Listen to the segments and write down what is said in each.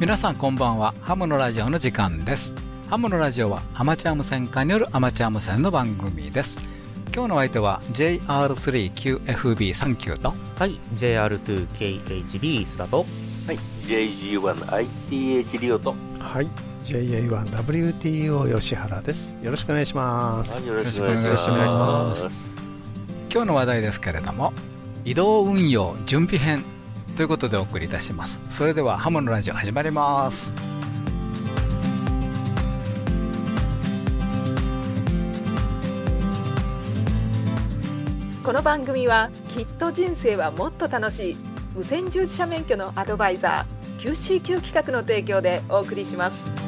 皆さんこんばんは。ハムのラジオの時間です。ハムのラジオはアマチュア無線化によるアマチュア無線の番組です。今日の相手は JR3QFB39 と。はい JR2KHB 須田とはい JG1ITH リオと。はい JA1WTO 吉原です。よろしくお願いします、はい、よろしくお願いします。今日の話題ですけれども移動運用準備編ということでお送りいたします。それではハモのラジオ始まります。この番組はきっと人生はもっと楽しい無線従事者免許のアドバイザー QCQ 企画の提供でお送りします。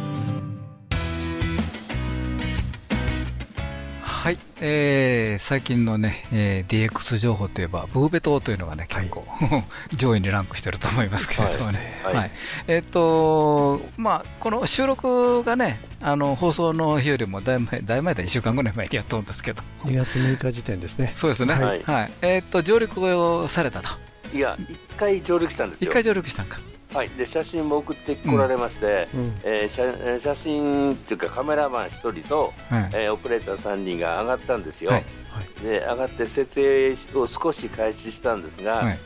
はい、えー、最近のね、えー、DX 情報といえばブーベ島というのがね結構、上位にランクしてると思いますけれどもね。はい。はい。えっ、とまあこの収録がねあの放送の日よりもだいぶ前だいぶ前だ1週間ぐらい前にやったんですけど。2月6日時点ですね。そうですね。は、はい。いえっ、と上陸をされたと。いや一回上陸したんですよ。一回上陸したんかはい。で写真も送ってこられまして、うん。えー写えー写真っていうかカメラマン1人と、はい。えーオペレーター3人が上がったんですよ、はい。で上がって設営を少し開始したんですが、はい。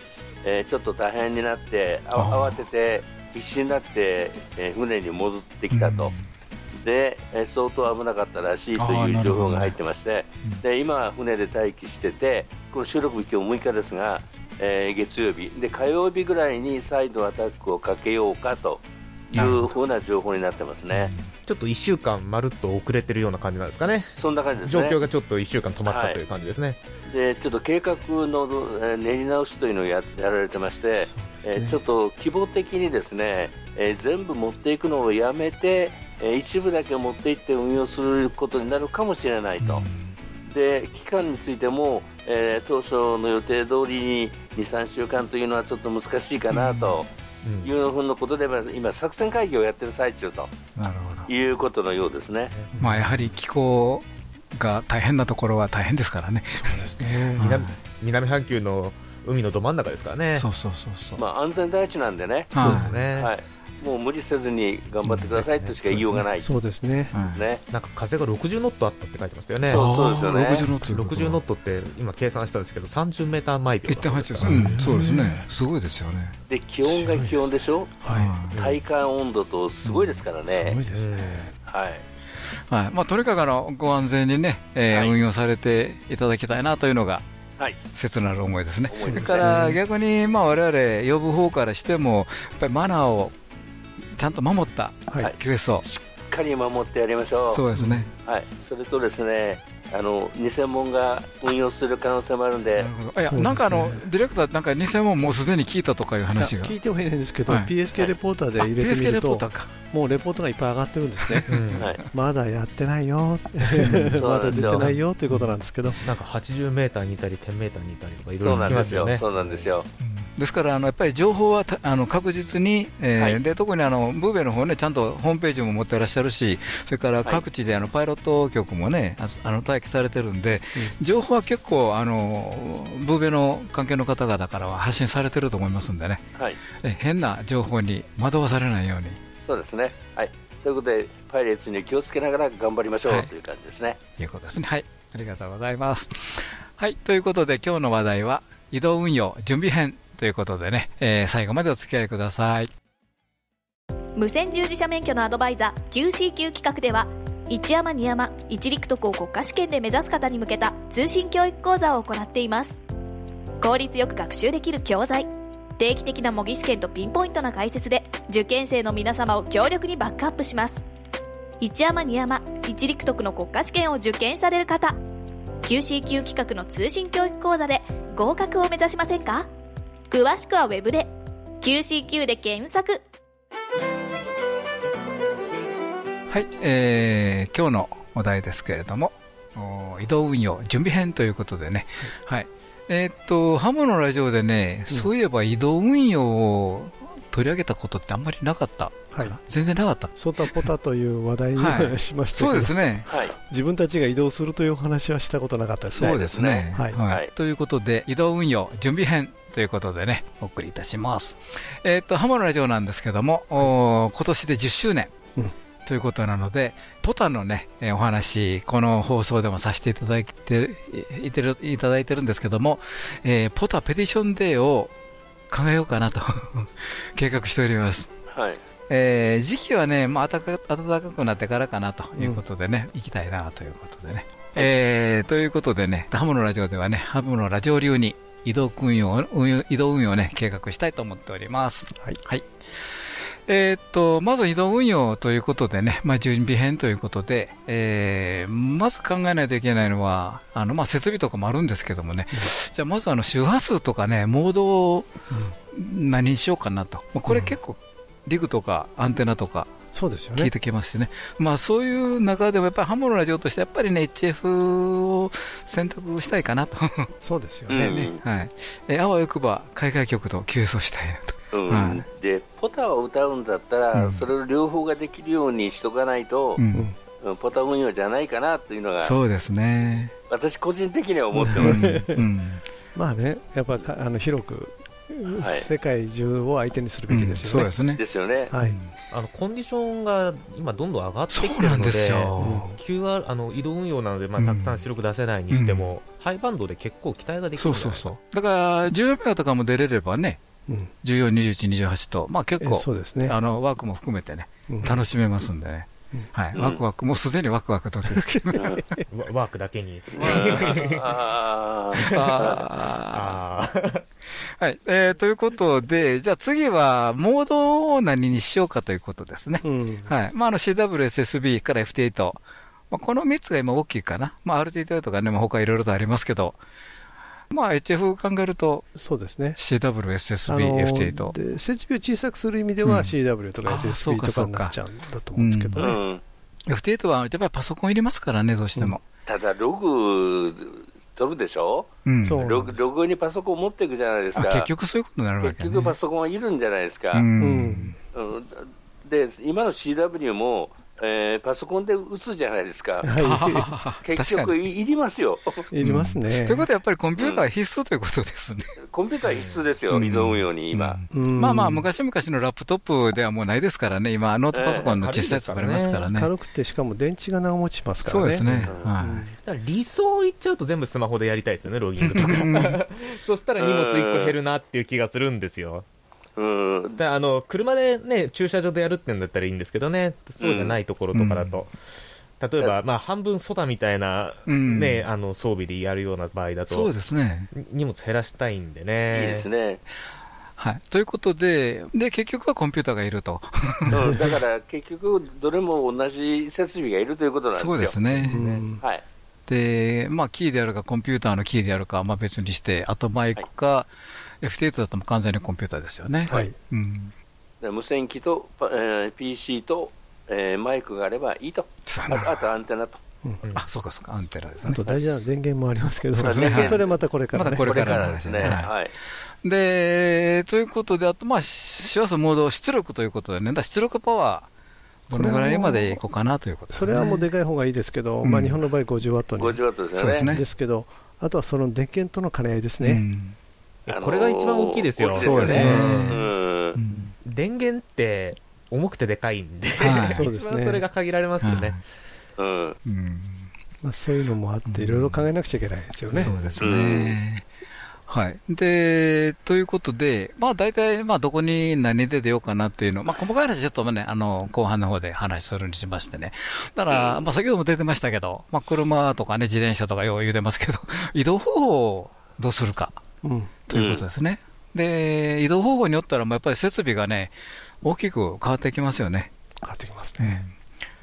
えーちょっと大変になって慌てて必死になって、えー船に戻ってきたと、で、えー相当危なかったらしいという情報が入ってまして、うん。で今は船で待機しててこの収録日今日6日ですが、えー月曜日。で火曜日ぐらいに再度アタックをかけようかというふうな情報になってますね、ちょっと1週間まるっと遅れてるような感じなんですかね。そんな感じです状ね況がちょっと1週間止まったという感じですね、でちょっと計画のえー練り直しというのをややられてまして、ね。えーちょっと規模的にですね、えー全部持っていくのをやめて、えー一部だけ持っていって運用することになるかもしれないと、で期間についても、えー当初の予定通りに23週間というのはちょっと難しいかなとうん。いうふうなことで、まあ今、作戦会議をやってる最中となるほど。いうことのようですね。まあやはり気候が大変なところは大変ですからね。そうですね。南南半球の海のど真ん中ですからね。そうそうそうそう、まあ、安全第一なんでね、はい。そうですね、はい、もう無理せずに頑張ってくださいとしか言いようがない。そうですね。はいね、なんか風が60ノットあったって書いてましたよね。そうそうですよね。あー60ノットということは60ノットって今計算したんですけど30メーター毎秒だそうです1.8からうん、そうですね、すごいですよね。で気温が気温でしょ、は体感温度とすごいですからいすごいね、ですね。はい、はい。まあ、とにかくあのご安全にね、えーはい。運用されていただきたいなというのがはい、切なる思いですね。それから逆に、まあ、我々呼ぶ方からしても、やっぱりマナーをちゃんと守ったはい、はい QS を、しっかり守ってやりましょう、そうですね。はい、それとですね、あの偽物が運用する可能性もあるんで。いやなんかあのディレクター、なんか偽物もうすでに聞いたとかいう話が。聞いてはいないんですけど、はい。PSK レポーターであ入れてみ PSK レるとポーターか。もうレポートがいっぱい上がってるんですね。まだやってないよ。まだ出てないよということなんですけど。なんか80メーターにいたり10メーターにいたりとかいろいろ聞そうなんでよ、きますすよね。そうなんですよ、ですからあのやっぱり情報はたあの確実に、えーはい。で特にあのブーベの方ねちゃんとホームページも持ってらっしゃるし、それから各地であのパイロット局もねああの待機されてるんで、情報は結構あのブーベの関係の方々からは発信されてると思いますんでね、はい、え変な情報に惑わされないように。そうですね、はい、ということで、パイレーツに気をつけながら頑張りましょう、はい。という感じですね。いうことですね。はい、ありがとうございます。はい、ということで今日の話題は移動運用準備編ということでね、えー最後までお付き合いください。無線従事者免許のアドバイザー QCQ 企画では一山二山一陸徳を国家試験で目指す方に向けた通信教育講座を行っています。効率よく学習できる教材定期的な模擬試験とピンポイントな解説で受験生の皆様を強力にバックアップします。一山二山一陸徳の国家試験を受験される方 QCQ 企画の通信教育講座で合格を目指しませんか？詳しくはウェブで QCQ で検索。はい、えー今日のお題ですけれども、お移動運用準備編ということでね、はい、えーっと、ハムのラジオでね、そういえば移動運用を取り上げたことってあんまりなかったはい。全然なかった？ソタポタという話題にはい。はしましたけど、そうですね。はい、自分たちが移動するというお話はしたことなかったですね。そうですね。はい。はい。はい。ということで、移動運用準備編ということでね、お送りいたします。えっ、と、ハモのラジオなんですけども、お今年で10周年。うんということなので、ポタのね、えーお話、この放送でもさせていただいていてるいただいてるんですけども、えーポタペティションデーを考えようかなと 計画しております。はい。えー時期はね、まあ、暖か暖かくなってからかなということでね、行きたいなということでね。えーということでね、ハムのラジオではね、ハムのラジオ流に移動運用を、運用移動運用をね、計画したいと思っております。はい。えーっと、まず移動運用ということでね、まあ、準備編ということで、えーまず考えないといけないのは、あの、まあ、設備とかもあるんですけどもね、じゃあまずあの、周波数とかね、モードを何にしようかなと。まあこれ結構、リグとかアンテナとかそうですよね。聞いてきますしね、まあ、そういう中でもやっぱりハモのラジオとしてやっぱりね HF を選択したいかなと、そうですようん ね。はいえーあわよくば海外曲と急走したいなと。うん。はい。でポタを歌うんだったら、うん。それを両方ができるようにしとかないと、うん。ポタ運用じゃないかなというのがそうですね、私個人的には思ってます。うん。まあね、やっぱかあの広く、はい。世界中を相手にするべきですよね。そうですね。ですよね。はい。あのコンディションが今どんどん上がってきてるのですよ、QR あの移動運用なので、まあ、うん。たくさん出力出せないにしても、ハイバンドで結構期待ができるそうそうそう。だから14メガとかも出れればねうん14、21、28と、まあ、結え構そうですね。あのワークも含めてねうん楽しめますんでね、うんはい、うんワクワクもうすでにワクワクとうんワワークだけに。はい、えーということで、じゃあ次は、モードを何にしようかということですね。うんはい。まあ、あの CWSSB から FT8。まあ、この3つが今大きいかな。まあ、RT8 とかね、まあ、他いろいろとありますけど、まあ、HF 考えると、そうですね。あ CWSSB、の FT8。で設備を小さくする意味ではうん CW とか SSB かとかになっちゃうんだと思うんですけどうね。ん FT8 はやっぱりパソコンいりますからね、どうしても。ただ、ログ取るでしょ、うん。そうログログにパソコン持っていくじゃないですか、あ結局そういうことになるわけね。結局パソコンはいるんじゃないですか、ううんん。うんで今の CW も、えーパソコンで打つじゃないですか、は結 確かに。局いいりますよ、い。いりますねということはやっぱりコンピューターは必須ということですね。コンピューター必須ですよ、に今。うんまあまあ、昔々のラップトップではもうないですからね、今、ノートパソコンの小さいやつもありますからね。軽くて、しかも電池が長持ちしますからね。そうですね。うんはだから理想言っちゃうと全部スマホでやりたいですよね、ロギングとか。そしたら荷物1個減るなっていう気がするんですよ。うんだあの車でね、駐車場でやるってんだったらいいんですけどね、そうじゃないところとかだと、例えば、まあ、半分ソダみたいな、うんね、あの装備でやるような場合だい。そうと、ですね。荷物減らしたいんでね。いいですね、はい。ということで、で、結局はコンピューターがいると。うん、だから結局、どれも同じ設備がいるということなんですよ。そうですね。うんはいで、まあ、キーであるか、コンピューターのキーであるか、まあ別にして、あとマイクか、FT8 だと完全にコンピューターですよね。はい。うん。で無線機と、パえー PC と、えーマイクがあればいいと、ああとアンテナと、あ、そうかそうか、アンテナですあね。と大事な電源もありますけど、そねまあそれまたこれからね。またこれからですね。はいはいで、ということで、あと、まあ、周波数モード、出力ということでね、出力パワー、どのぐらいまでいこうかなということ。それはもうでかい方がいいですけど、うんまあ日本の場合50ワットに50ワットですよね。ですけど、あとはその電源との兼ね合いですね。これが一番大きいですよ。そうですね電源って重くてでかいんで、一番それが限られますよね。うんうんまあ、そういうのもあって、いろいろ考えなくちゃいけないですよね。そうですね。はい。で、ということで、まあ大体、まあどこに何で出ようかなっていうの、まあ細かい話ちょっとね、あの、後半の方で話するにしましてね。だから、まあ先ほども出てましたけど、まあ車とかね、自転車とかよう言うてますけど、移動方法をどうするかうん。ということですね。で、移動方法によったら、まあやっぱり設備がね、大きく変わってきますよね。変わってきますね。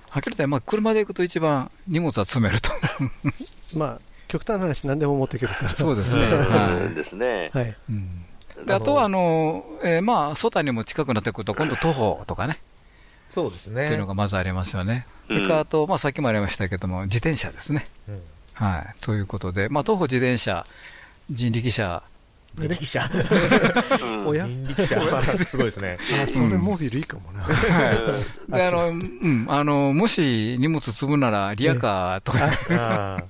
はっきり言って、まあ車で行くと一番荷物は詰めると。まあ、極端な話、何でも持ってくるから。そうですね。ですね。はい。うんであとはあの、えーまあ、外にも近くなってくると、今度、徒歩とかね、そうですね。っていうのがまずありますよね。それからあと、まあ、さっきもありましたけども、自転車ですね。うんはい。ということで、まあ、徒歩、自転車、人力車、人力車。うん。おや？人力車。すごいですね。あ、それモビルいいかもな。で、あの、うん、あの、もし荷物積むなら、リアカーとか、あ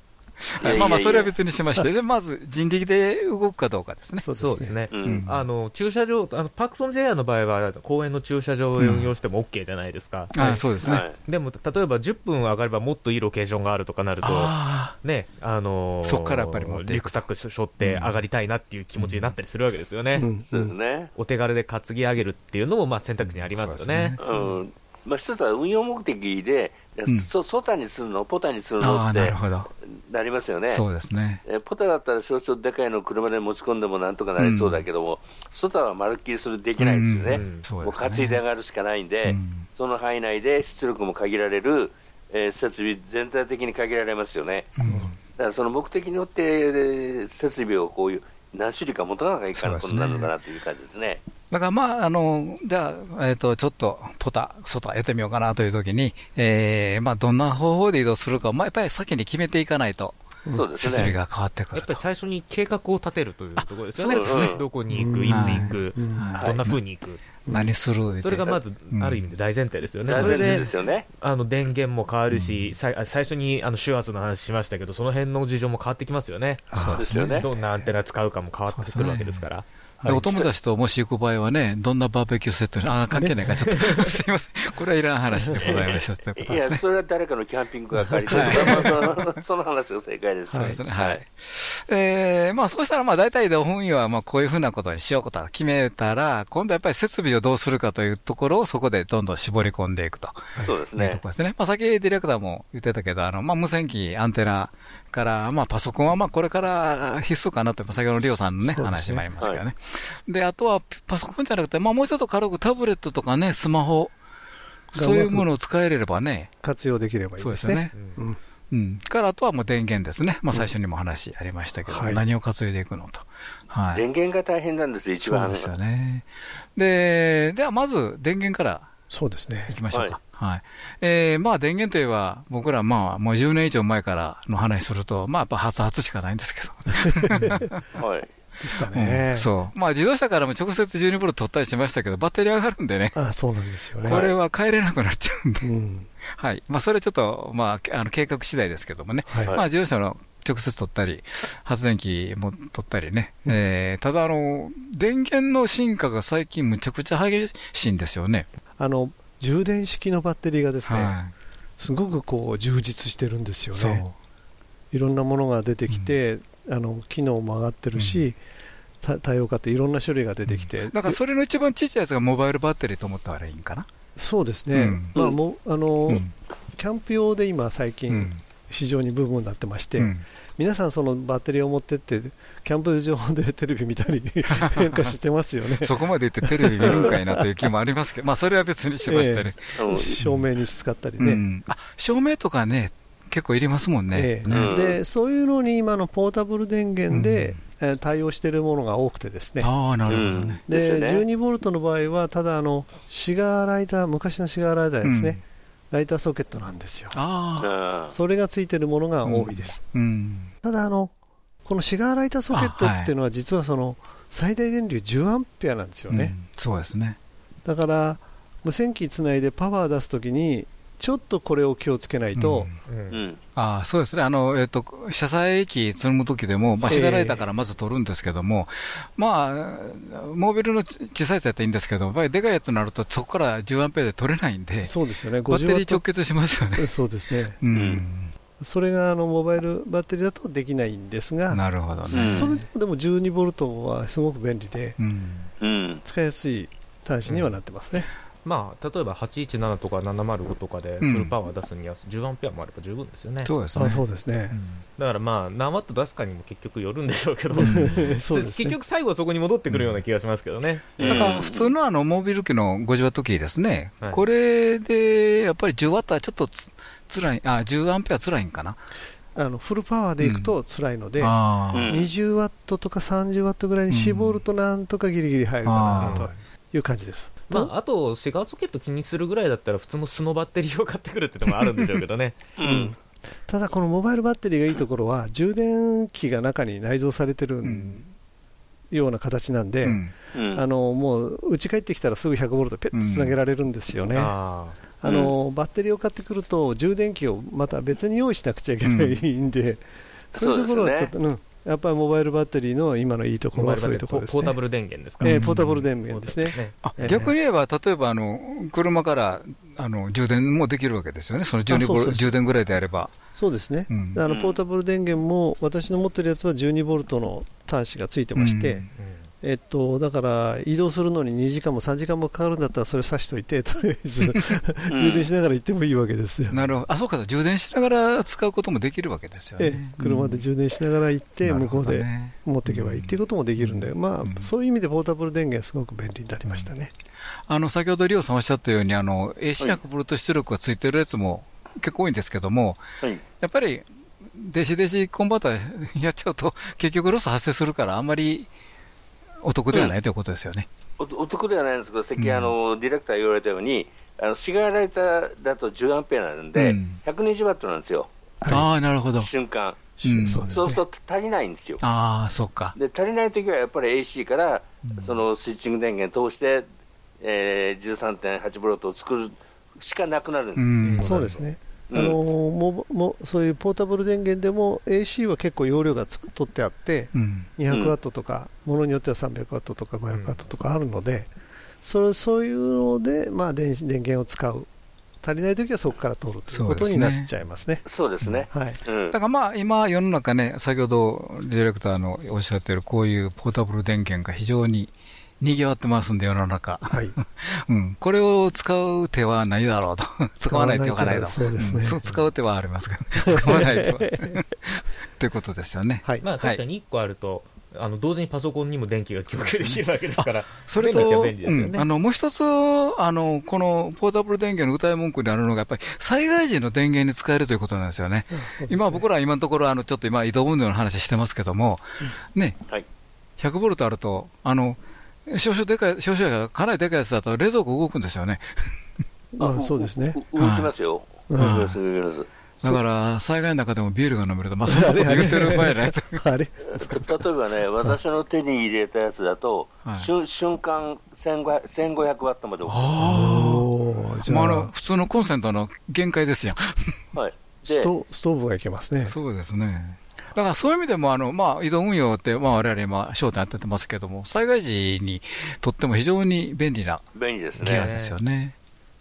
はいまあまあ、それは別にしまして、でまず人力で動くかどうかですね。そうですね。うん。あの駐車場あのパークソン JR の場合は公園の駐車場を運用しても OK じゃないですか、あそうですね。はい。でも例えば10分上がればもっといいロケーションがあるとかなると、あねあのーそっからやっぱりリュックサック背負って上がりたいなっていう気持ちになったりするわけですよね、うん。そうですね。お手軽で担ぎ上げるっていうのもまあ選択肢にありますよね。うん。まあ、一つは運用目的で、んそソタにするの、ポタにするあのってあなりますよね。そうですね。えポタだったら少々でかいのを車で持ち込んでもなんとかなりそうだけども、ソタはまるっきりそれできないですよね。うんそうもう。担いで上がるしかないんで、うんその範囲内で出力も限られる、えー設備全体的に限られますよね。だからその目的によって、えー設備をこういう何種類か持たなきゃいけないことになるのかなという感じですね。だからまあ、あの、じゃあ、えっ、と、ちょっと、ポタ、外やってみようかなというときに、えー、まあ、どんな方法で移動するか、まあ、やっぱり先に決めていかないと、そうですね。設備が変わってくると。やっぱり。最初に計画を立てるというところですよね、そうですね。どこに行く、うんいつ行く、はい。どんな風に行く、何する？それがまずうん。ある意味で大前提ですよね、大前提それでですよね。あの電源も変わるし、さいあ最初にあの手圧の話しましたけど、その辺の事情も変わってきますよね、そうですよね。どんなアンテナ使うかも変わってくるわけですから。でお友達ともし行く場合はね、どんなバーベキューセットに、ああ、関係ないか、ちょっと、すいません。これはいらん話でございましたということいや、ですね。それは誰かのキャンピングが借りてるとか、まあ その話が正解です。そうですね。はい。えー、まあ、そうしたら、まあ、大体で本意は、まあ、こういうふうなことにしようことは決めたら、今度はやっぱり設備をどうするかというところを、そこでどんどん絞り込んでいくと。そうですねいうとこ。ろですね。まあ、先ディレクターも言ってたけど、あの、まあ、無線機、アンテナから、まあ、パソコンは、まあ、これから必須かなって、先ほどのリオさんのね話もありますけどね。で、あとは、パソコンじゃなくて、まあ、もうちょっと軽くタブレットとかね、スマホ、そういうものを使えればね、活用できればいいでね。そうですね。うんうん。から、あとはもう電源ですね。まあ、最初にも話ありましたけど、はい何を活用でいくのと。はい。電源が大変なんです、一番。そうですよね。で、ではまず電源からそうですねい。きましょうか。はい。えー、まあ電源といえば、僕らまあもう10年以上前からの話すると、まあやっぱ初々しかないんですけど。はい。でしたうねん。そう。まあ自動車からも直接12ボルト取ったりしましたけど、バッテリー上がるんでね。あそうなんですよね。これは帰れなくなっちゃうんで。うん。はい。まあそれちょっと、まあ、あの計画次第ですけどもね。はい。はいまあ自動車の直接取ったり、発電機も取ったりね。えー、ただあの、電源の進化が最近むちゃくちゃ激しいんですよね。あの、充電式のバッテリーがですね、はすごくこう充実してるんですよい。そう。ね。いろんなものが出てきて、あの機能も上がってるし、た多様化っていろんな種類が出てきて、だからそれの一番ちっちゃいやつがモバイルバッテリーと思ったらいいんかな？そうですね、うん。まあもうあの、うん。キャンプ用で今、最う近、ん。市場にブームになってまして、うん。皆さん、そのバッテリーを持ってって、キャンプ場でテレビ見たり なんかしてますよね、そこまで言ってテレビ見るんかいなという気もありますけど、まあそれは別にしましてね。うん。照明に使ったりね。うん。あ照明とかね、結構いりますもんね。ええ。ねうん。でそういうのに今のポータブル電源で、えー対応しているものが多くてですね、ああ、なるほどね。でね。12ボルトの場合は、ただあの、シガーライター、昔のシガーライターですね、ライターソケットなんですよ、あそれがついてるものが多いです。うん。ただあの、このシガーライターソケットっていうのは、実はその最大電流10アンペアなんですよね、うん。そうですね。だから無線機つないでパワー出すときに、ちょっとこれを気をつけないと、うんうんうん。ああ、そうですね。あの、えっ、と、車載機積むときでも、まあ、ええシガライターからまず取るんですけども、まあ、モービルの小さいやつやったらいいんですけど、やっぱりでかいやつになると、そこから10アンペアで取れないんで、そうですよね、バッテリー直50結しますよね。そうですね、うん。それがあのモバイルバッテリーだとできないんですが、なるほどね。それでもでも12ボルトはすごく便利で、うん。うん。使いやすい端子にはなってますね。まあ、例えば817とか705とかでフルパワー出すには10アンペアもあれば十分ですよね。そうですね。あそうですね。だからまあ、何ワット出すかにも結局よるんでしょうけど、そうですね。結局最後はそこに戻ってくるような気がしますけどね。うん。だから普通のあのモービル機の50ワットキーですね、はい。これでやっぱり10ワットはちょっとつ辛い、あ10アンペア辛いんかな、あのフルパワーでいくと辛いので、あうん。20ワットとか30ワットぐらいに絞るとなんとかギリギリ入るかなという感じです。まあ、あと、シガーソケット気にするぐらいだったら、普通の素のバッテリーを買ってくるってのもあるんでしょうけどね。うん。ただこのモバイルバッテリーがいいところは充電器が中に内蔵されてるうんような形なんで、うんうん。あのもう家帰ってきたらすぐ100ボルトペッとつなげられるんですよね。ああのバッテリーを買ってくると充電器をまた別に用意しなくちゃいけないんで、そういうところはちょっと、そううん、やっぱりモバイルバッテリーの今のいいところはそういうところですね。ポータブル電源ですかえーポータブル電源ですね。逆に言えば、例えばあの車からあの充電もできるわけですよね、その12ボル充電ぐらいであれば。そうですね。うんあのポータブル電源も私の持ってるやつは12ボルトの端子がついてまして、うんえっと、だから移動するのに2時間も3時間もかかるんだったらそれ挿しといて、とりあえず充電しながら行ってもいいわけですよ。なるほど、あそうか、充電しながら使うこともできるわけですよえね。え。車で充電しながら行って、うん向こうで持っていけばいい。っていうこともできるんで、まあ、うん。そういう意味でポータブル電源すごく便利になりましたね。あの先ほどリオさんおっしゃったように、あの AC100 ボルト出力がついてるやつも結構多いんですけども、はい。やっぱり電子電子コンバーターやっちゃうと、結局ロス発生するから、あんまりお得ではないということですよね。おお得ではないんですけど、さっき、うんあのディレクター言われたように、あのシガーライターだと10アンペアなんで、うん120ワットなんですよ、ああ、なるほど。瞬間。うんそうでする。と足りないんですよ。ああ、そうか。で足りないときはやっぱり AC からうんそのスイッチング電源通して、えー、13.8ボルトを作るしかなくなるんです、うんそうですね。うん。あのももそういうポータブル電源でも AC は結構容量がつく取ってあってうん。200ワットとか、ものによっては300ワットとか500ワットとかあるので、それそういうので、まあ、電子電源を使う。足りないときはそこから取るということになっちゃいますね。そうですね、はい、うん。だからまあ今、世の中ね、先ほどディレクターのおっしゃってるこういうポータブル電源が非常に賑わってますんで、世の中。はい、うん、これを使う手はないだろうと。使わない手はないだろう。そうですね。ん。そう使う手はありますけど、使わない手は。ということですよね。はい。まあ確かに1個あると、あの同時にパソコンにも電気が供給できるわけですから、それと、便利ですよね。うん。あのもう一つあの、このポータブル電源の歌い文句にあるのが、やっぱり災害時の電源に使えるということなんですよね。今、僕ら今のところ、あのちょっと今、移動運動の話してますけども、ね、はい。100ボルトあると、あの少々でかい、少々がかなりでかいやつだと、冷蔵庫動くんですよね。あそうですね。う動きますよ、うん動きます動きますだから、災害の中でもビールが飲めると、まあ、そんなこと言ってる場合ないと。あれた 例えばね、私の手に入れたやつだと、はい瞬瞬間1500 1500ワットまで動くおーじゃまあ、あのあ普通のコンセントの限界ですよ。はい、スでトストーブがいけますね。そうですね。だからそういう意味でも、あのまあ、移動運用って、まあ、我々今、焦点当ててますけども、災害時にとっても非常に便利な便利ですね、ギアですよね。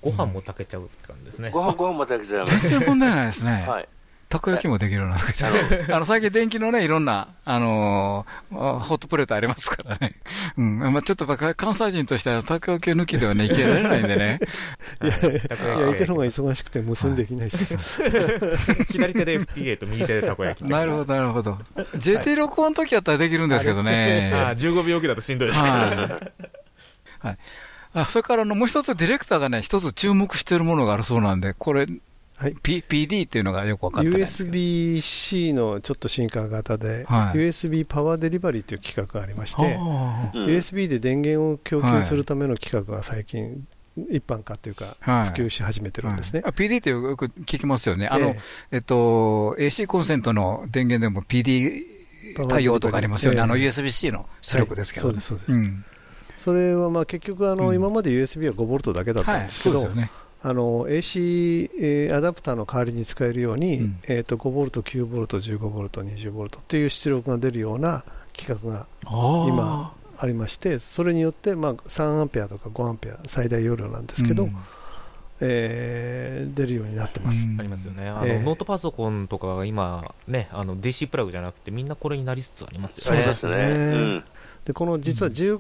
ご飯も炊けちゃうって感じですね。ご飯ご飯も炊けちゃいます。全然問題ないですね。はいたこ焼きもできるようになってあの最近、電気のね、いろんな、あのーホットプレートありますからね、うんまあ、ちょっと関西人としては、たこ焼き抜きではね、いけられないんでね、いや、焼いてる方が忙しくて無線できないです。左手で FPA と右手でたこ焼き。なるほど、なるほど、JT 録音の時やったらできるんですけどね。ああ、15秒置きだとしんどいですから。はいはい、あそれからあのもう一つ、ディレクターがね、一つ注目しているものがあるそうなんで、これ、はい。P、PD っていうのがよく分かってないんですけど。USB-C のちょっと進化型で、はい。USB パワーデリバリーという企画がありまして、あうん。USB で電源を供給するための企画が最近、一般化というか、はい。普及し始めてるんですね。はい。あ PD ってよく聞きますよね、あのええっと、AC コンセントの電源でも PD 対応とかありますよね、あのええ USB-C の出力ですけど、はい。そうです、そうです。うん。それはまあ結局あの、うん。今まで USB は5ボルトだけだったんはい、ですけど、そうですよね、あの AC、えーアダプターの代わりに使えるように、うんえー、と5ボルト、9ボルト、15ボルト、20ボルトっていう出力が出るような規格が今ありまして、それによって、まあ、3アンペアとか5アンペア最大容量なんですけど、うんえー出るようになってます。うんありますよね。あの、ええノートパソコンとかが今、ね、あの、DC プラグじゃなくて、みんなこれになりつつありますよね。ありますね。そうですねうんでこの実は15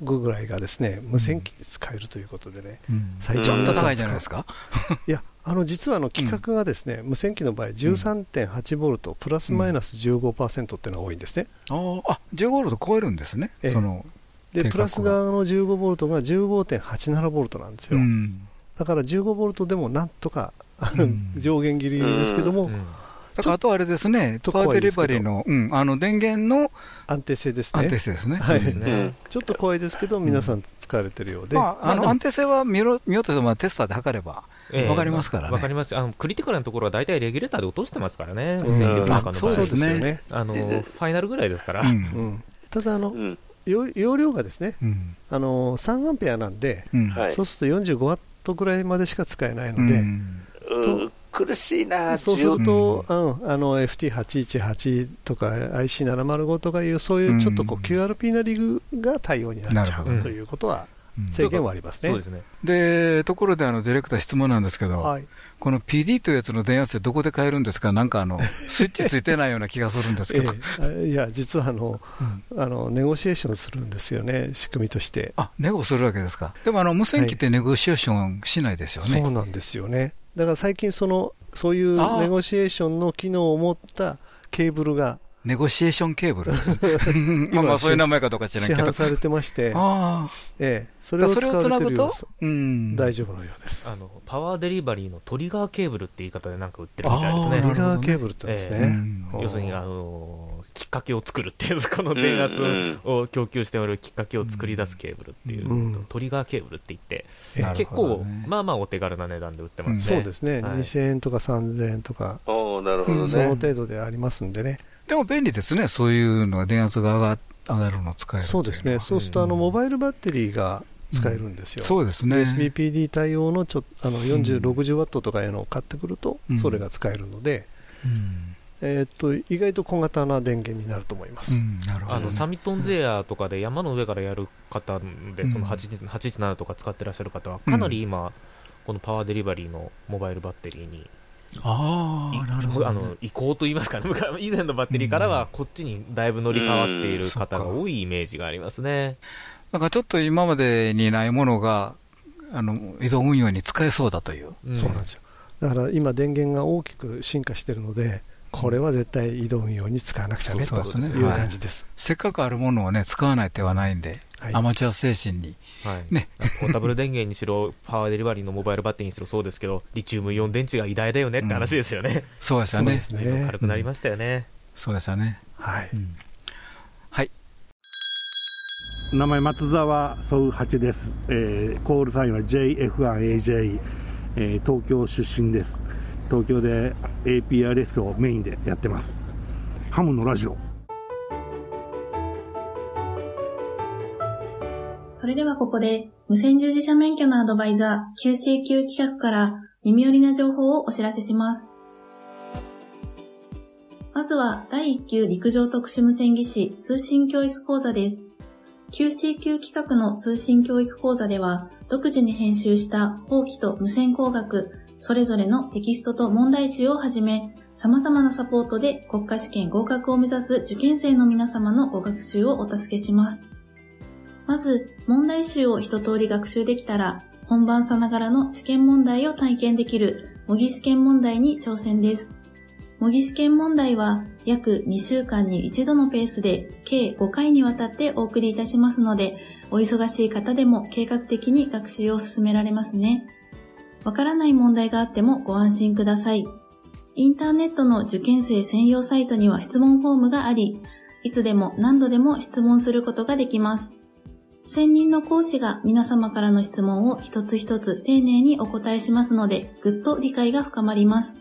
ボルトぐらいがですね無線機で使えるということでね、うん最ちょっと皆さん高いじゃないですか、いやあの実はあの規格がですね、無線機の場合13.8ボルトプラスマイナス15%っていうのが多いんですね。あーあ15ボルト超えるんですね、ええそのでプラス側の15ボルトが15.87ボルトなんですよ、うんだから15ボルトでもなんとか、あのうん上限切りですけども、うんだからあとはあれですね、パワーデリバリーの,、うん、あの電源の安定性です安定ね性ですね。ちょっと怖いですけど皆さん使われてるようで、まあ、の安定性は見ろ見ようとしてもテスターで測れば、ええ。わかりますからね。わかります。あの、クリティカルなところは大体レギュレーターで落としてますからね。そうですね。よね、あの、ファイナルぐらいですから。ただあの、うん。容容量がですねうん。あの3アンペアなんで、そうすると45ワットぐらいまでしか使えないので、苦しいな、そうすると、うん、あの FT818 とか IC705 とかいう、そういうちょっとこう QRP なリグが対応になっちゃうということは、制限はありますね。そうですね。でところであのディレクター、質問なんですけど、はい、この PD というやつの電圧ってどこで変えるんですか、なんかあの スイッチついてないような気がするんですけど、えー、いや、実はあの、うん、あのネゴシエーションするんですよね、仕組みとして。あネゴするわけですか、でもあの無線機ってネゴシエーションしないですよね、はい、そうなんですよね、だから最近その、そういうネゴシエーションの機能を持ったケーブルがネゴシエーションケーブル？まあまあそういう名前かどうか知らんけど。市販されてまして、ええ、それを使われてるよううん、大丈夫のようです。あの、パワーデリバリーのトリガーケーブルって言い方でなんか売ってるみたいですね。トリガーケーブルってですね。えー、要するに、あのきっかけを作るっていう、この電圧を供給しておるきっかけを作り出すケーブルっていう、うん、トリガーケーブルって言って、結構、まあまあお手軽な値段で売ってますね。そうですね、はい、2000円とか3000円とか、おなるほどね、その程度でありますんでね。でも便利ですね、そういうのが電圧が上が上がるの使えるそうですね、そうするとあのモバイルバッテリーが使えるんですよ、うん、そうですね。SBPD 対応のちょあの40、60ワットとかいうのを買ってくると、それが使えるので、うん、えー、っと意外と小型な電源になると思います、うん、あのサミットンゼアとかで山の上からやる方で、その817とか使ってらっしゃる方は、かなり今、このパワーデリバリーのモバイルバッテリーにあなるほど、あの移行といいますかね、以前のバッテリーからはこっちにだいぶ乗り換わっている方が多いイメージがありますね。なんかちょっと今までにないものがあの移動運用に使えそうだという、うん、そうなんですよ。だから今、電源が大きく進化しているので、これは絶対移動運用に使わなくちゃね、という感じです、せっかくあるものをね、使わない手はないんで、はい、アマチュア精神にはい、ね、ポータブル電源にしろ、パワーデリバリーのモバイルバッテリーにしろそうですけど、リチウムイオン電池が偉大だよねって話ですよね。うん、そうでしたね。ね軽くなりましたよね。うん、そうでしたね。はい。うん、はい。名前松沢総八です、えー、コールサインは JF1AJ、えー、東京出身です東京で APRS をメインでやってますハムのラジオそれではここで、無線従事者免許のアドバイザー QCQ 企画から耳寄りな情報をお知らせします。まずは第1級陸上特殊無線技師通信教育講座です。QCQ 企画の通信教育講座では、独自に編集した法規と無線工学、それぞれのテキストと問題集をはじめ、様々なサポートで国家試験合格を目指す受験生の皆様のご学習をお助けします。まず、問題集を一通り学習できたら、本番さながらの試験問題を体験できる模擬試験問題に挑戦です。模擬試験問題は約2週間に一度のペースで計5回にわたってお送りいたしますので、お忙しい方でも計画的に学習を進められますね。わからない問題があってもご安心ください。インターネットの受験生専用サイトには質問フォームがあり、いつでも何度でも質問することができます。専任の講師が皆様からの質問を一つ一つ丁寧にお答えしますので、ぐっと理解が深まります。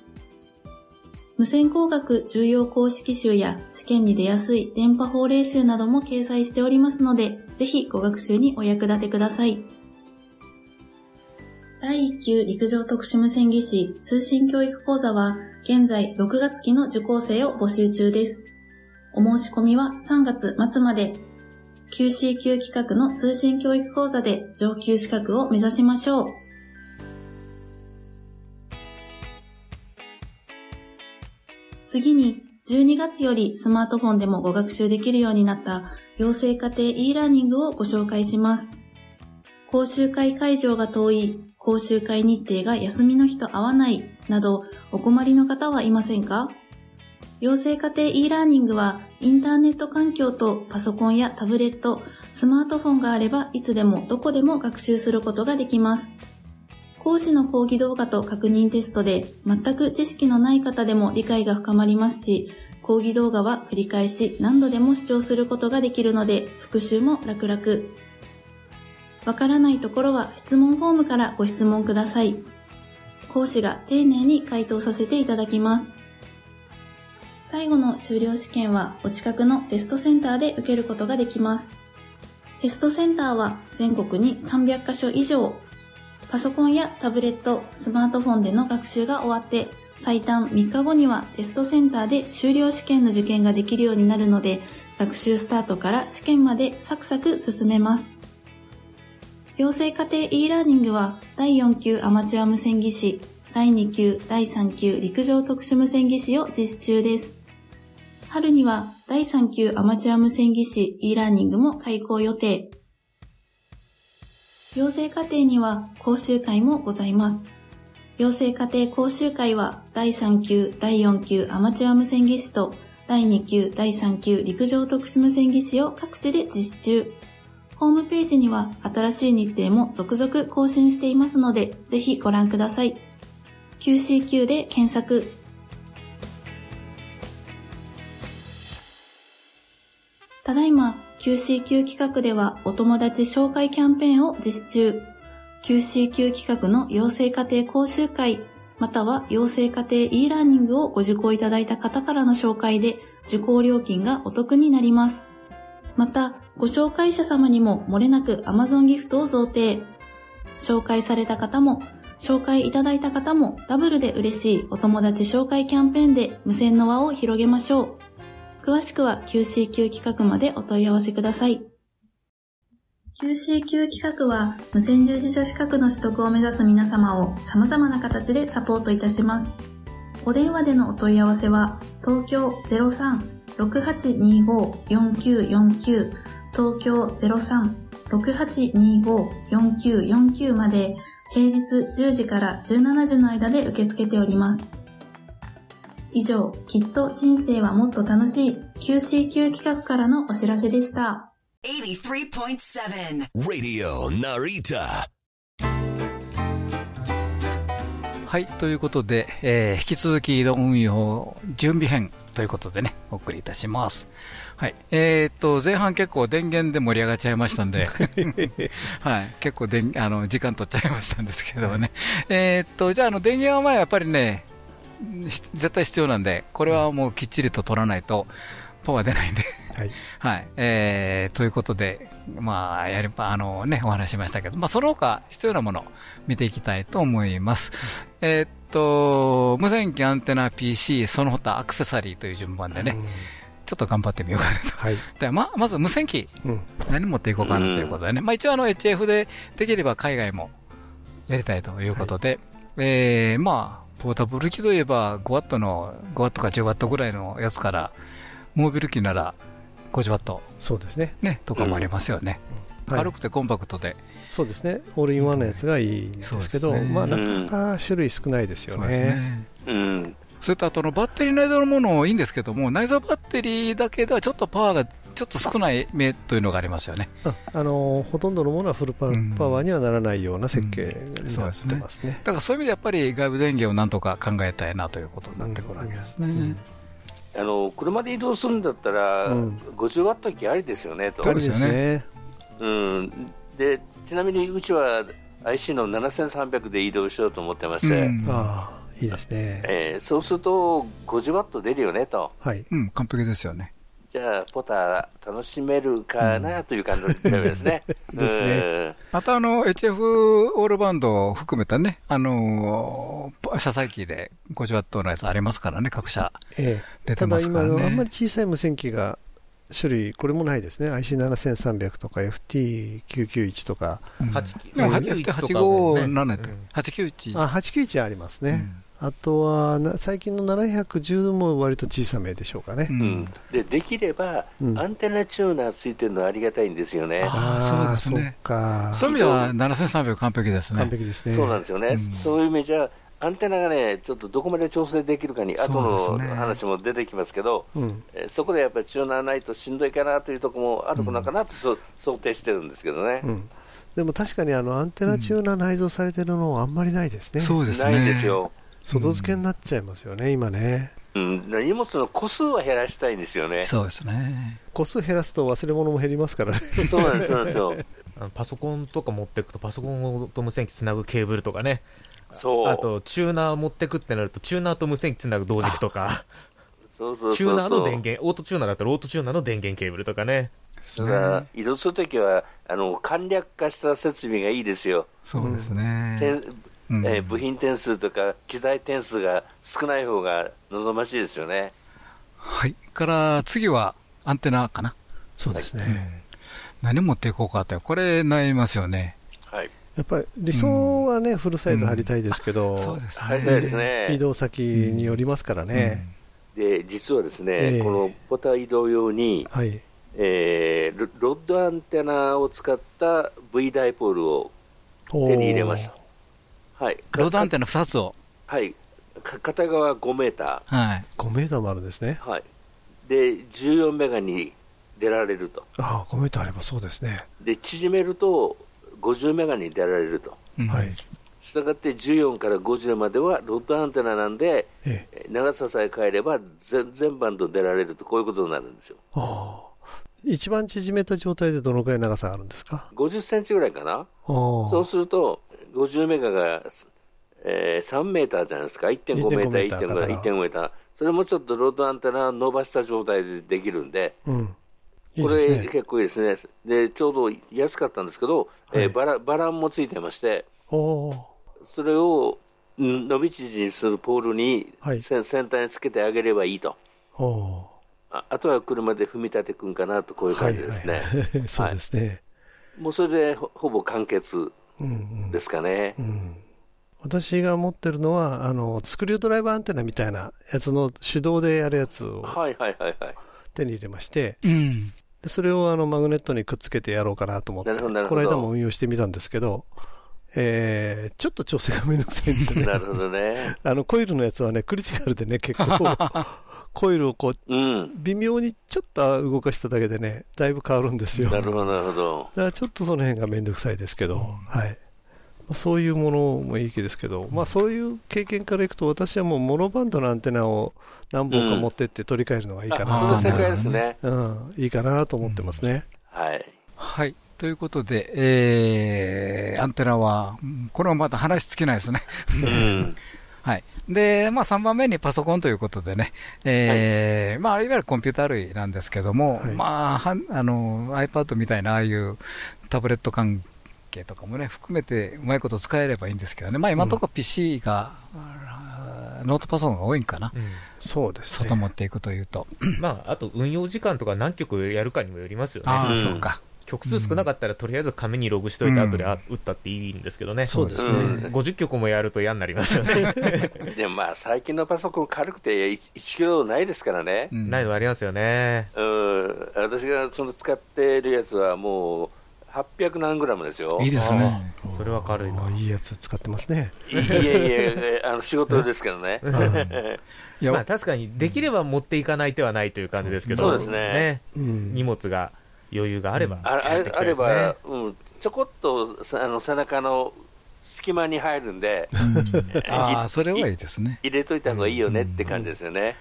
無線工学重要公式集や試験に出やすい電波法令集なども掲載しておりますので、ぜひご学習にお役立てください。第1級陸上特殊無線技師通信教育講座は、現在6月期の受講生を募集中です。お申し込みは3月末まで QCQ 企画の通信教育講座で上級資格を目指しましょう。次に、12月よりスマートフォンでもご学習できるようになった養成家庭 e ラーニングをご紹介します。講習会会場が遠い、講習会日程が休みの日と合わない、などお困りの方はいませんか？養成家庭 e ラーニングはインターネット環境とパソコンやタブレット、スマートフォンがあればいつでもどこでも学習することができます。講師の講義動画と確認テストで全く知識のない方でも理解が深まりますし、講義動画は繰り返し何度でも視聴することができるので復習も楽々。わからないところは質問フォームからご質問ください。講師が丁寧に回答させていただきます。最後の修了試験はお近くのテストセンターで受けることができます。テストセンターは全国に300カ所以上。パソコンやタブレット、スマートフォンでの学習が終わって、最短3日後にはテストセンターで修了試験の受験ができるようになるので、学習スタートから試験までサクサク進めます。養成家庭 e ラーニングは第4級アマチュア無線技師、第2級、第3級陸上特殊無線技師を実施中です。春には第3級アマチュア無線技師 e ラーニングも開講予定。養成課程には講習会もございます。養成課程講習会は第3級、第4級アマチュア無線技師と第2級、第3級陸上特殊無線技師を各地で実施中。ホームページには新しい日程も続々更新していますので、ぜひご覧ください。QCQ で検索。ただいま QCQ 企画ではお友達紹介キャンペーンを実施中。QCQ 企画の養成家庭講習会、または養成家庭 e ラーニングをご受講いただいた方からの紹介で受講料金がお得になります。また、ご紹介者様にも漏れなく Amazon ギフトを贈呈。紹介された方も、紹介いただいた方もダブルで嬉しいお友達紹介キャンペーンで無線の輪を広げましょう。詳しくは QCQ 企画までお問い合わせください。QCQ 企画は無線従事者資格の取得を目指す皆様を様々な形でサポートいたします。お電話でのお問い合わせは東京03-6825-4949東京03-6825-4949まで平日10時から17時の間で受け付けております。以上、きっと人生はもっと楽しい QCQ 企画からのお知らせでした。83.7 Radio Narita はい、ということで、えー、引き続き移動運用準備編ということでね、お送りいたします。はい。えー、っと、前半結構電源で盛り上がっちゃいましたんで、はい。結構であの、時間取っちゃいましたんですけどね。えっと、じゃあ、あの、電源はまあやっぱりね、絶対必要なんで、これはもうきっちりと取らないと、パワー出ないんではい、はい、えー、ということで、まあ、やりあのね、お話しましたけど、まあ、その他必要なものを見ていきたいと思います。えっと、無線機アンテナ PC、その他アクセサリーという順番でね、ちょっと頑張ってみようかなと。はい、でままず無線機、うん、何持っていこうかなということでね、まあ、一応あの HF でできれば海外もやりたいということで、はい、えー、まあ、ポータブル機といえば 5W の、5W か 10W ぐらいのやつから、モービル機なら 50W。そうですね。ね、とかもありますよね。うん、軽くてコンパクトで、はい、そうですね。オールインワンのやつがいいんですけど、ね、まあ、なかなか種類少ないですよね。ねうん。それとあとのバッテリー内蔵のものいいんですけども、内蔵バッテリーだけではちょっとパワーがちょっと少ない目というのがありますよね。あのほとんどのものはフルパワーにはならないような設計になってますね。だからそういう意味でやっぱり外部電源をなんとか考えたいなということになってくるわけですね。あの車で移動するんだったら、うん、50ワット機ありですよねと。ありですね。うん。でちなみにうちは IC の7300で移動しようと思ってまして。うん、いいですね。えー、そうすると50ワット出るよねと。はい。うん、完璧ですよね。じゃあ、ポター楽しめるかなという感じですね。ですね。また、あの、HF オールバンドを含めたね、あのー、車載機で50ワットのやつありますからね、各社。ええ。ただ今、あんまり小さい無線機が種類、これもないですね、IC7300 とか FT991 とか、857、891。あ、891ありますね。あとは最近の710も割と小さめでしょうかね、うん、でできれば、うん、アンテナチューナーついてるのはありがたいんですよね。あそうですね。か。そういう意味では7300完璧ですね。完璧ですね。そうなんですよね、うん、そういう意味じゃアンテナがね、ちょっとどこまで調整できるかに、後の話も出てきますけど、そ、ねうん、そこでやっぱりチューナーないとしんどいかなというところもあるのかなと、うん、想定してるんですけどね。うん。でも確かにあのアンテナチューナー内蔵されてるのはあんまりないですね。そうですね。ないんですよ。外付けになっちゃいますよね、今ね。うん、荷物の個数は減らしたいんですよね。そうですね。個数減らすと忘れ物も減りますからね。そうなんです、そうなんですよ。パソコンとか持っていくと、パソコンと無線機つなぐケーブルとかね。そう。あと、チューナー持ってくってなると、チューナーと無線機つなぐ同軸とか。そうそうチューナーの電源、オートチューナーだったらオートチューナーの電源ケーブルとかね。それから移動するときはあの簡略化した設備がいいですよ。そうですね。うん、えー、部品点数とか機材点数が少ない方が望ましいですよね。はい。から次はアンテナかな。そうですね。うん、何持っていこうかって、これ悩みますよね。はい。やっぱり理想はね、うん、フルサイズ貼りたいですけど、そうですね。移動先によりますからね。で、実はですね、えー、このポタ移動用に、はい、えー、ロッドアンテナを使った V ダイポールを手に入れました。はい。ロッドアンテナ2つを。はい。片側5メーター。はい。5メーターもあるんですね。はい。で、14メガに出られると。ああ、5メーターあればそうですね。で、縮めると50メガに出られると。はい。したがって14から50まではロッドアンテナなんで、ええ、長ささえ変えれば全全バンド出られると、こういうことになるんですよ。ああ。一番縮めた状態でどのくらい長さがあるんですか ?50 センチぐらいかな。そうすると、50メガが、えー、3メーターじゃないですか。1.5メーター、1.5メーター、1.5メーター。それもちょっとロードアンテナ伸ばした状態でできるんで、うん、これ結構いいですね。で、ちょうど安かったんですけど、はい、えー、バラバランもついてまして、それを伸び縮みするポールに、はい、先端につけてあげればいいと。ああとは車で踏み立てくんかなと、こういう感じですね。はいはい、そうですね、もうそれでほぼ完結ですかね。うん、うん、私が持ってるのは、あの、スクリュードライバーアンテナみたいなやつの手動でやるやつを手に入れまして、うん、でそれをあのマグネットにくっつけてやろうかなと思って、この間も運用してみたんですけど、えー、ちょっと調整がめんどくさいんですよね。なるほどね。あの、コイルのやつはね、クリティカルでね、結構 コイルをこう、うん、微妙にちょっと動かしただけでね、だいぶ変わるんですよ。なるほど、なるほど。だからちょっとその辺がめんどくさいですけど、うん、はい。そういうものもいいですけど、まあそういう経験からいくと、私はもうモノバンドのアンテナを何本か持ってって取り替えるのがいいかな、うん、そ正解ですね。うん、いいかなと思ってますね。はい。はい。ということで、えー、アンテナは、これはまた話尽きないですね。うん。はい。で、まあ3番目にパソコンということでね、えー、はい、まあいわゆるコンピュータ類なんですけども、はい、まあ、あの、iPad みたいなああいうタブレット関係とかもね、含めてうまいこと使えればいいんですけどね、まあ今のところ PC が、うん、ノートパソコンが多いんかな。うん、そうですね。外持っていくというと。まあ、あと運用時間とか何曲やるかにもよりますよね。ああ、そうか。曲数少なかったら、とりあえず紙にログしといて、後で打ったっていいんですけどね、そうですね、50曲もやると嫌になりますよね。でもまあ、最近のパソコン、軽くて1キロないですからね、ないのありますよね、うん、私がその使ってるやつは、もう800何グラムですよ。いいですね。それは軽いな。いいやつ使ってますね。いえいえ、あの仕事ですけどね。まあ確かにできれば持っていかない手はないという感じですけど、そうですね。荷物が余裕があれば、ああれば、うん、ちょこっとあの背中の隙間に入るんで、ああ、それはいいですね。入れといた方がいいよねって感じですよね。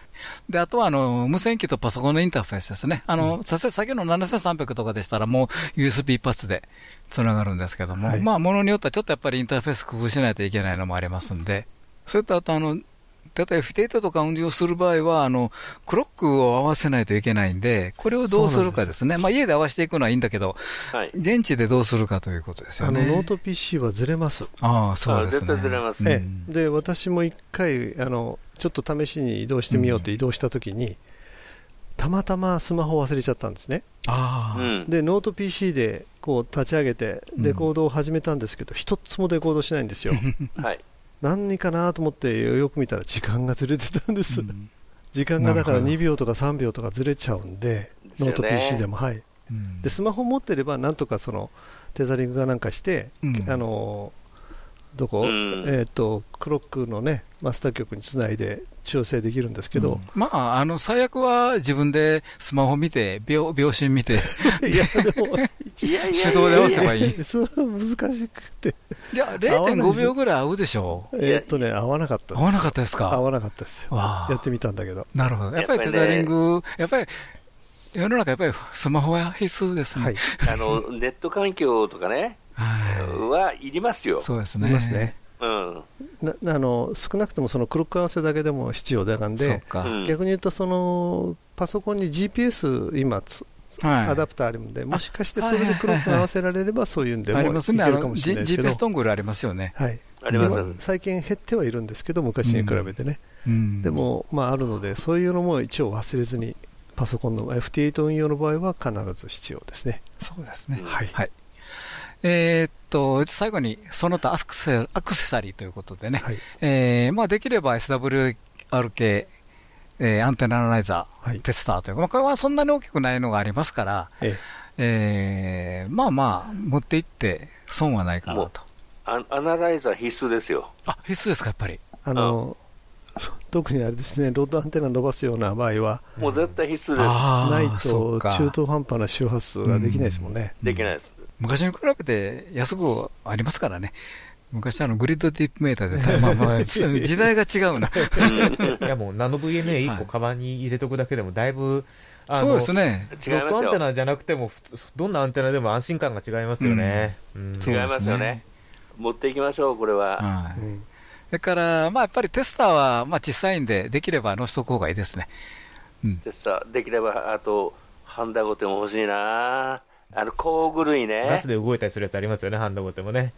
で、あとは、あの、無線機とパソコンのインターフェースですね。あの、させ、先の7300とかでしたら、もう USB 一発でつながるんですけども、まあ、ものによってはちょっとやっぱりインターフェース工夫しないといけないのもありますんで、それとあと、あの、例えばフィテートとか運用する場合は、あの、クロックを合わせないといけないんで、これをどうするかですね。まあ家で合わせていくのはいいんだけど、はい、現地でどうするかということですよね。あの、ノート PC はずれます。ああ、そうですね。絶対ずれますね。で、私も一回、あの、ちょっと試しに移動してみようって移動したときに、うん、たまたまスマホ忘れちゃったんですね。あで、ノート PC でこう立ち上げて、デコードを始めたんですけど、一、つもデコードしないんですよ。はい。何かなと思ってよく見たら時間がずれてたんです、うん、時間がだから2秒とか3秒とかずれちゃうんで、ノート PC でも、はい、うん、でスマホ持ってれば、なんとかそのテザリングがなんかして、うん、あのどこ、えっ、とクロックのねマスター局につないで調整できるんですけど、まあ、あの最悪は自分でスマホ見て、秒秒針見て、いや、でも、手動で合わせばいい。それは難しくて。いや、0.5秒ぐらい合うでしょう。えっとね、合わなかった合わなかったですか？合わなかったですよ。やってみたんだけど。なるほど。やっぱりテザリング、やっぱり、世の中やっぱりスマホは必須ですね。はい、あの、ネット環境とかね、はいりますよ。そうですね。いますね。うん、なあの少なくともそのクロック合わせだけでも必要だからで、逆に言うとそのパソコンに GPS 今アダプターあるんで、もしかしてそれでクロック合わせられれば、そういうんでもいけるかもしれないですけど、GPS トングルありますよね。はい。あります。最近減ってはいるんですけど、昔に比べてね。うん、でも、まあ、あるので、そういうのも一応忘れずに、パソコンの FT8 運用の場合は必ず必要ですね。そうですね。はい。はい、えー、っと、最後に、その他アクセアクセサリーということでね、はい、えー、まあ、できれば SWR 系、えー、アンテナアナライザー、はい、テスターというか、まあ、これはそんなに大きくないのがありますから、えええー、まあまあ、持っていって損はないかなと。アアナライザー必須ですよ。あ、必須ですか、やっぱり。あの、特にあれですね、ロッドアンテナ伸ばすような場合は、もう絶対必須です。ないと中途半端な周波数ができないですもんね。できないです。昔に比べて安くありますからね。昔あのグリッドディップメーターで、まあまあ、時代が違うな。いやもうナノ VNA1 個カバンに入れとくだけでもだいぶ、そうですね。ロッドアンテナじゃなくても、どんなアンテナでも安心感が違いますよね。違いますよね。持っていきましょう、これは。はいそれから、まあ、やっぱりテスターは、まあ、小さいんで、できれば乗せとく方がいいですね。うん、テスター、できれば、あと、ハンダゴテも欲しいなあの、工具類ね。ガスで動いたりするやつありますよね、ハンダゴテもね。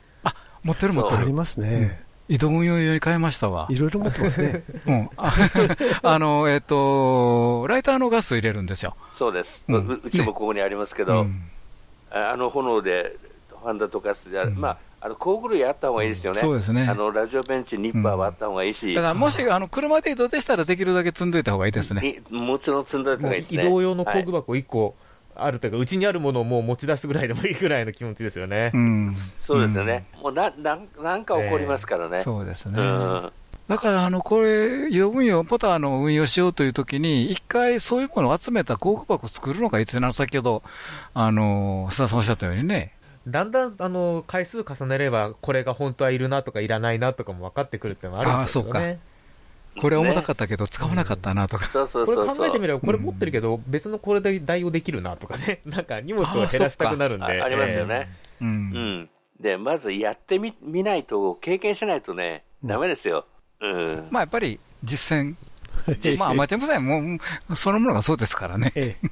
あ、持ってる持ってる。ありますね。移動運用用に変えましたわ。いろいろ持ってますね。うん。あの、えっ、ー、と、ライターのガス入れるんですよ。そうです。うん、うちもここにありますけど、ねうん、あの炎で、ハンダとガスで、うん、まあ、あの工具類あった方がいいですよね、そうですねあのラジオベンチ、ニッパーはあった方がいいし、だからもしあの車で移動でしたら、できるだけ積んどいた方がいいですね。もちろん積んどいた方がいいですね。移動用の工具箱1個、あるというか、うちにあるものをもう持ち出すぐらいでもいいぐらいの気持ちですよね。うん、そうですよね、もうなななんか起こりますからね。そうですね、うん。だからあのこれ、移動運用、ポターの運用しようというときに、一回そういうものを集めた工具箱を作るのがいつなの、先ほど、あの須田さんおっしゃったようにね、だんだんあの回数重ねれば、これが本当はいるなとかいらないなとかも分かってくるっていうのもあるんですよね。これ重たかったけど、使わなかったなとか、これ考えてみれば、これ持ってるけど、別のこれで代用できるなとかね、なんか荷物を減らしたくなるんで、ありますよね、うん、でまずやってみみないと、経験しないとね、だめですよ、うん。まあ、やっぱり実践、まあ、アマチュア無線もそのものがそうですからね。ええ。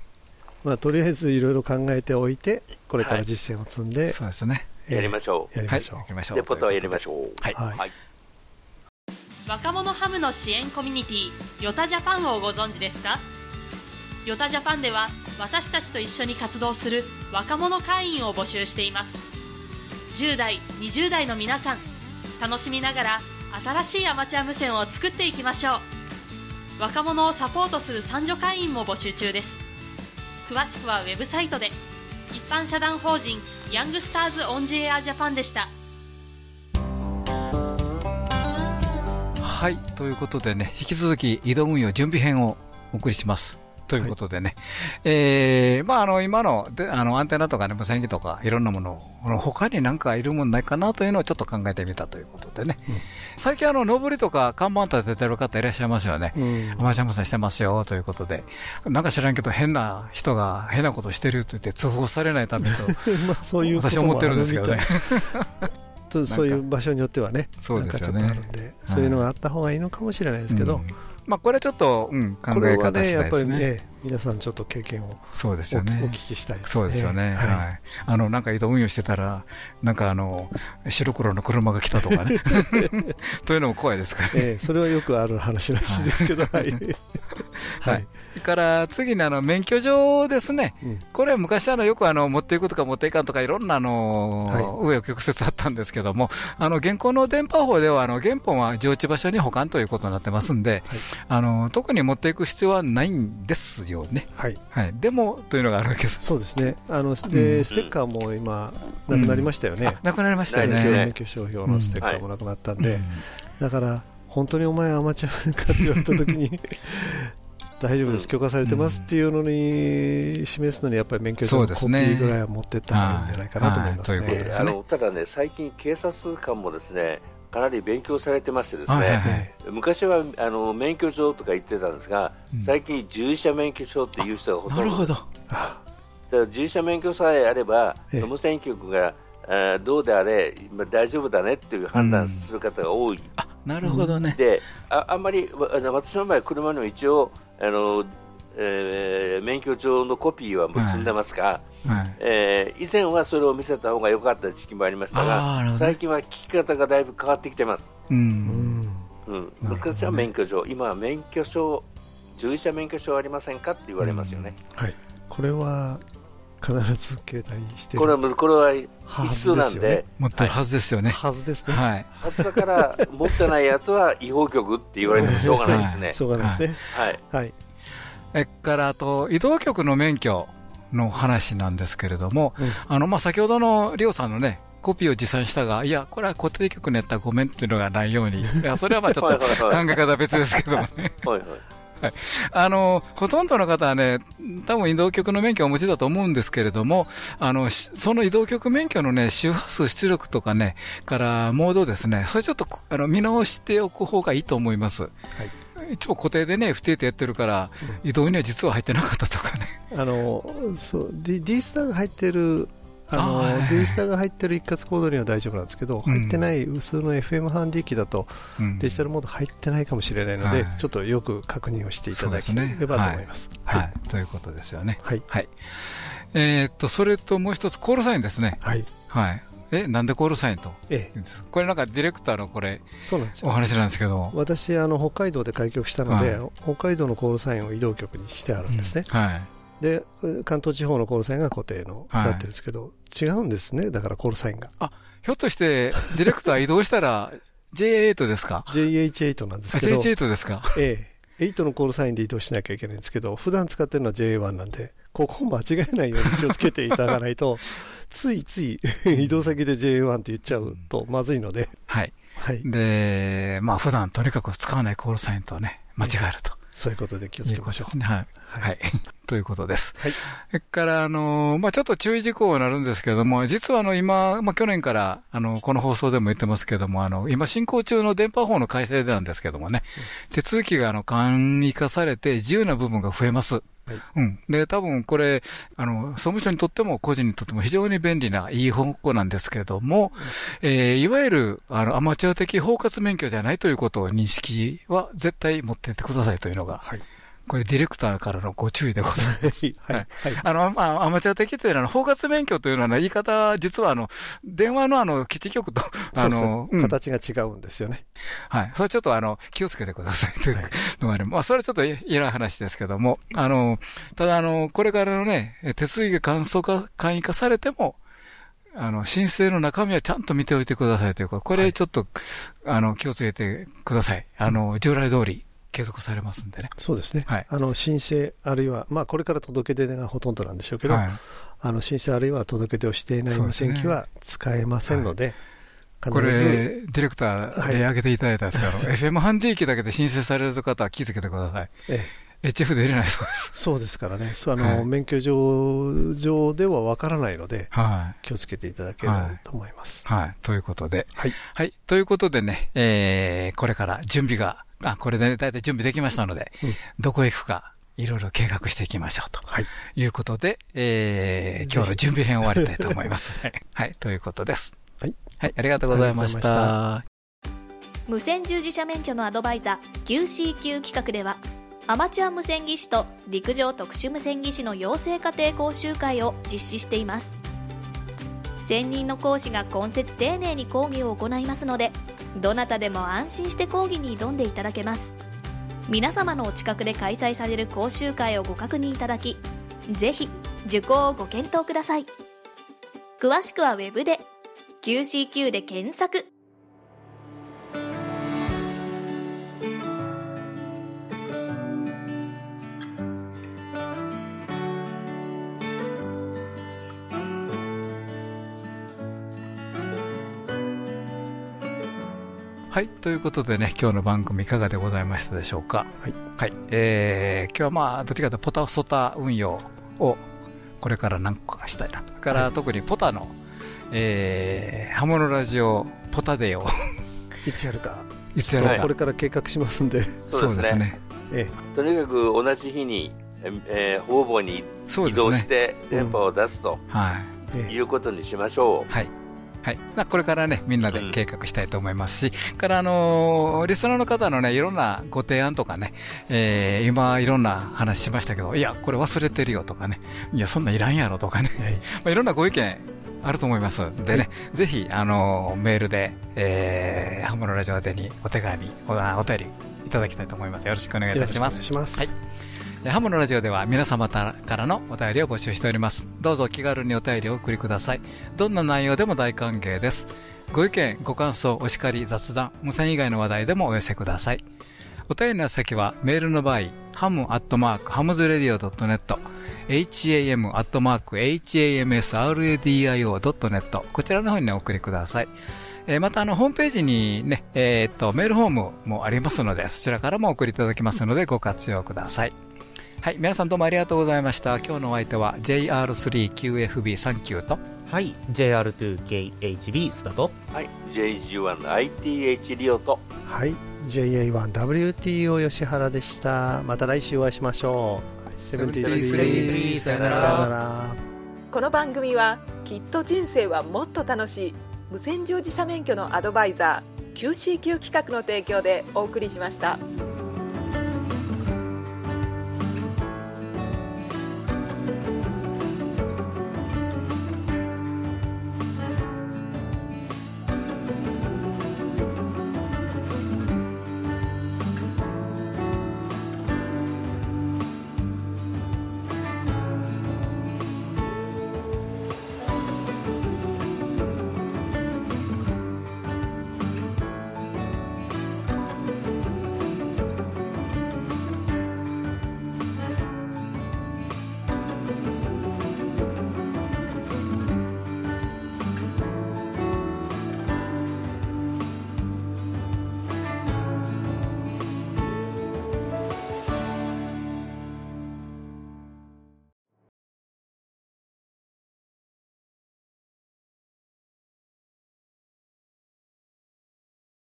まあ、とりあえずいろいろ考えておいて、これから実践を積んで、はい、そうですね、やりましょう。やりましょう。やりましょう。レポートはやりましょう。はい。はい、若者ハムの支援コミュニティ、ヨタジャパンをご存知ですか？ヨタジャパンでは、私たちと一緒に活動する若者会員を募集しています。10代、20代の皆さん、楽しみながら新しいアマチュア無線を作っていきましょう。若者をサポートする三女会員も募集中です。詳しくはウェブサイトで一般社団法人ヤングスターズオンジエアジャパンでしたはいということでね引き続き移動運用準備編をお送りします。ということでね、はい、えー、まあ、あの今のであのアンテナとか、ね、無線機とかいろんなものを、他に何かいるもんないかなというのをちょっと考えてみたということでね、うん、最近、あの上りとか看板立ててる方いらっしゃいますよね、うん、アマチュア無線してますよということで、なんか知らんけど、変な人が変なことしてると言って通報されないためと、まあそういう私は思ってるんですけどね。そういう場所によってはね、そうですよね。そういうのがあった方がいいのかもしれないですけど、うんまあ、これちょっと、うん、考え方次第ですね。ね皆さんちょっと経験をそうですよねお聞きしたいですね。そうですよね。はい。はい、あの、なんか移動運用してたら、なんかあの、白黒の車が来たとかね。というのも怖いですから、ね、ええ、それはよくある話らしいですけど、はい。はい。から次にあの免許証ですね、うん、これ、昔あのよくあの持っていくとか持っていかんとか、いろんなあの、はい、紆余曲折あったんですけども、あの現行の電波法では、あの原本は常置場所に保管ということになってますんで、はい、あの特に持っていく必要はないんですよね。はい、はい、でもというのがあるわけです。そうですね。あので、うん、ステッカーも今、なくなりましたよね、なくなりましたよね。免許証表のステッカーもなくなったんで、だから、本当にお前アマチュアかって言われたときに 大丈夫です、許可されてますっていうのに示すのに、やっぱり免許証のコピーぐらいは持っていった方がいいんじゃないかなと思いますね。あのただね、最近、警察官もですねかなり勉強されてましてですね、はいはい、昔はあの免許証とか言ってたんですが、最近、従事者免許証っていう人がほとんどです。だから従事者免許さえあれば、無線局があどうであれ、今大丈夫だねっていう判断する方が多い。なるほどね。で、ああんまり私の場合、車にも一応あの、えー、免許証のコピーはもう積んでますが、はい。はい、えー、以前はそれを見せた方が良かった時期もありましたが、最近は聞き方がだいぶ変わってきてます。うん、うん、昔は免許証、今は免許証、従事者免許証ありませんか？って言われますよね。はい、これは必ず携帯してこれはこれは必須なんで、ね、持ってるはずですよね、はずですね、はい、はずだから持ってないやつは違法局って言われてもしょうがないですね、しょうがないですね。はい、はい、えからあと移動局の免許の話なんですけれども、うん、あのまあ先ほどのリオさんのねコピーを持参したが、いや、これは固定局のやったらごめんっていうのがないように、いやそれはまあちょっと考え方別ですけどもね。はいはいはい、あのほとんどの方はね、多分移動局の免許をお持ちだと思うんですけれども、あのその移動局免許のね、周波数出力とかね、からモードですね、それちょっとあの見直しておく方がいいと思います。はいいつも固定でね、不定でやってるから、移動には実は入ってなかったとかね。あのそう D, D スターが入ってるあの、はい、デジタルが入ってる一括コードには大丈夫なんですけど、うん、入ってない普通の FM ハンディ機だと、うん、デジタルモード入ってないかもしれないので、はい、ちょっとよく確認をしていただければと思います。はい、はい、ということですよね。はい。はい、えー、っと、それともう一つ、コールサインですね。はい。はい。え、なんでコールサインとええ、これなんかディレクターのこれ、そうなんですよお話なんですけど、私、あの北海道で開局したので、北海道のコールサインを移動局にしてあるんですね。うん、はい。で関東地方のコールサインが固定の、なってるんですけど、違うんですね、だからコールサインが。あひょっとして、ディレクター移動したら、J8 ですか ?JH8 なんですけど。JH8 ですか？ええ。8のコールサインで移動しなきゃいけないんですけど、普段使ってるのは J1 なんで、ここを間違えないように気をつけていただかないと、ついつい移動先で J1 って言っちゃうとまずいので。はい。はい。で、まあ普段とにかく使わないコールサインとね、間違えると。そういうことで気をつけましょう。うね、はい。はい。ということです。はい。それから、あの、まあちょっと注意事項になるんですけれども、実はあの、今、まあ去年から、あの、この放送でも言ってますけども、あの、今進行中の電波法の改正なんですけどもね、うん、手続きがあの、簡易化されて自由な部分が増えます。はい、うん。で、多分これ、あの、総務省にとっても個人にとっても非常に便利ないい方向なんですけれども、うん、えー、いわゆる、あの、アマチュア的包括免許じゃないということを認識は絶対持っていってくださいというのが、はいこれディレクターからのご注意でございます。はい。はい。あの、まあ、アマチュア的というのは、包括免許というのは、言い方、実はあの、電話のあの、基地局と、あの、うん、形が違うんですよね。はい。それちょっとあの、気をつけてくださいというのがある。まあ、それはちょっといら話ですけども、あの、ただあの、これからのね、手続きが簡素化、簡易化されても、あの、申請の中身はちゃんと見ておいてくださいというか、これちょっと、はい、あの、気をつけてください。あの、従来通り、継続されますんでね。そうですね。はい、あの申請あるいはまあこれから届け出がほとんどなんでしょうけど、はい、あの申請あるいは届け出をしていない無線機は使えませんので。これ、ディレクターで挙げていただいたんですけど、FM ハンディ機だけで申請される方は気づけてください。ええ、HF で入れないそうです。そうですからね、そうあの、はい、免許上上ではわからないので、はい、気をつけていただければと思います。はい、はい、ということで、はい、はい、ということでね、えー、これから準備があ、これで、大体準備できましたので、うん、どこへ行くか、いろいろ計画していきましょうと。はい。いうことで、えー、今日の準備編終わりたいと思います。はい。ということです。はい。はい、ありがとうございました。無線従事者免許のアドバイザー QCQ 企画では、アマチュア無線技師と陸上特殊無線技師の養成家庭講習会を実施しています。専任の講師が今節丁寧に講義を行いますので、どなたでも安心して講義に挑んでいただけます。皆様のお近くで開催される講習会をご確認いただきぜひ受講をご検討ください。詳しくは Web で QCQ で検索。はい。ということでね、今日の番組いかがでございましたでしょうか？はい。はい。えー、今日はまあ、どっちかというとポタソタ運用をこれから何個かしたいなと。から、特にポタの、えー、刃物ラジオポタデを いつやるか。いつやるか。これから計画しますんで。そうですね。ええ、とにかく同じ日に、えー、方々に移動して電波を出すと、はい、いうことにしましょう。はい。はい。まあ、これからね、みんなで計画したいと思いますし、うん、から、あのー、リスナーの方のね、いろんなご提案とかね、えー、今、いろんな話しましたけど、いや、これ忘れてるよとかね、いや、そんないらんやろとかね、はい、まあ、いろんなご意見、あると思います。でね、はい、ぜひ、あのー、メールで、えー、ハムのラジオ宛てにお手紙、おお便りいただきたいと思います。よろしくお願いいたします。ます。はい。ハムのラジオでは皆様からのお便りを募集しております。どうぞ気軽にお便りをお送りください。どんな内容でも大歓迎です。ご意見、ご感想、お叱り、雑談、無線以外の話題でもお寄せください。お便りの先はメールの場合、 ham アットマーク hamsradio.net、ham アットマーク hamsradio.net こちらの方に、お送りください。えー、またあのホームページにね、えー、っとメールフォームもありますので、そちらからもお送りいただきますのでご活用ください。はい、皆さんどうもありがとうございました。今日のお相手は JR3QFB39 と、はい、JR2KHB スタと、はい、JG1ITH リオと、はい、JA1WTO 吉原でした。また来週お会いしましょう。73さよなら。この番組はきっと人生はもっと楽しい無線乗自社免許のアドバイザー QCQ 企画の提供でお送りしました。